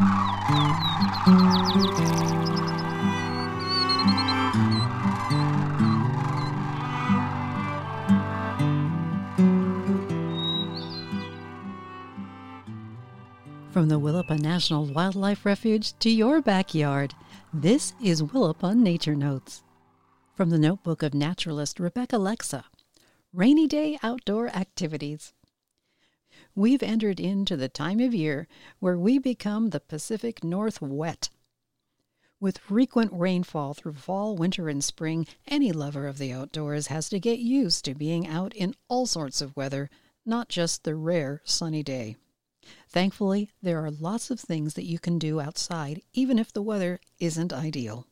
From the Willapa National Wildlife Refuge to your backyard, this is Willapa Nature Notes. From the notebook of naturalist Rebecca Lexa Rainy Day Outdoor Activities. We've entered into the time of year where we become the Pacific North wet. With frequent rainfall through fall, winter, and spring, any lover of the outdoors has to get used to being out in all sorts of weather, not just the rare sunny day. Thankfully, there are lots of things that you can do outside, even if the weather isn't ideal.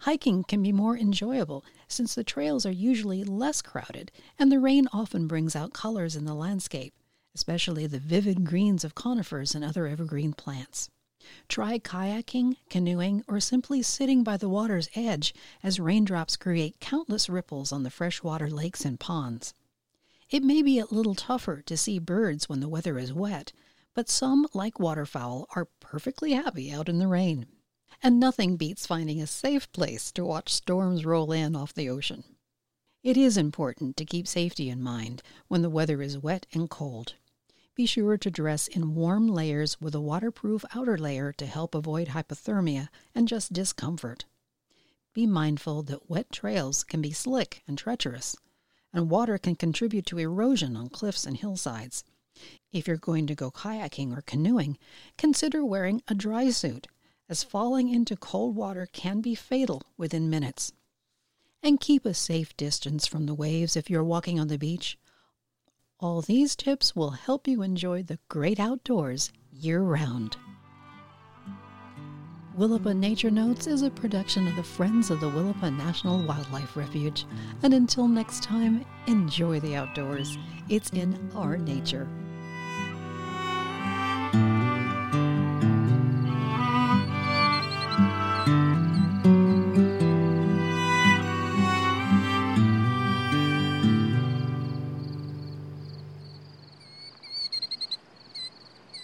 Hiking can be more enjoyable since the trails are usually less crowded and the rain often brings out colors in the landscape, especially the vivid greens of conifers and other evergreen plants. Try kayaking, canoeing, or simply sitting by the water's edge as raindrops create countless ripples on the freshwater lakes and ponds. It may be a little tougher to see birds when the weather is wet, but some, like waterfowl, are perfectly happy out in the rain. And nothing beats finding a safe place to watch storms roll in off the ocean. It is important to keep safety in mind when the weather is wet and cold. Be sure to dress in warm layers with a waterproof outer layer to help avoid hypothermia and just discomfort. Be mindful that wet trails can be slick and treacherous, and water can contribute to erosion on cliffs and hillsides. If you're going to go kayaking or canoeing, consider wearing a dry suit, as falling into cold water can be fatal within minutes. And keep a safe distance from the waves if you're walking on the beach. All these tips will help you enjoy the great outdoors year round. Willapa Nature Notes is a production of the Friends of the Willapa National Wildlife Refuge. And until next time, enjoy the outdoors. It's in our nature.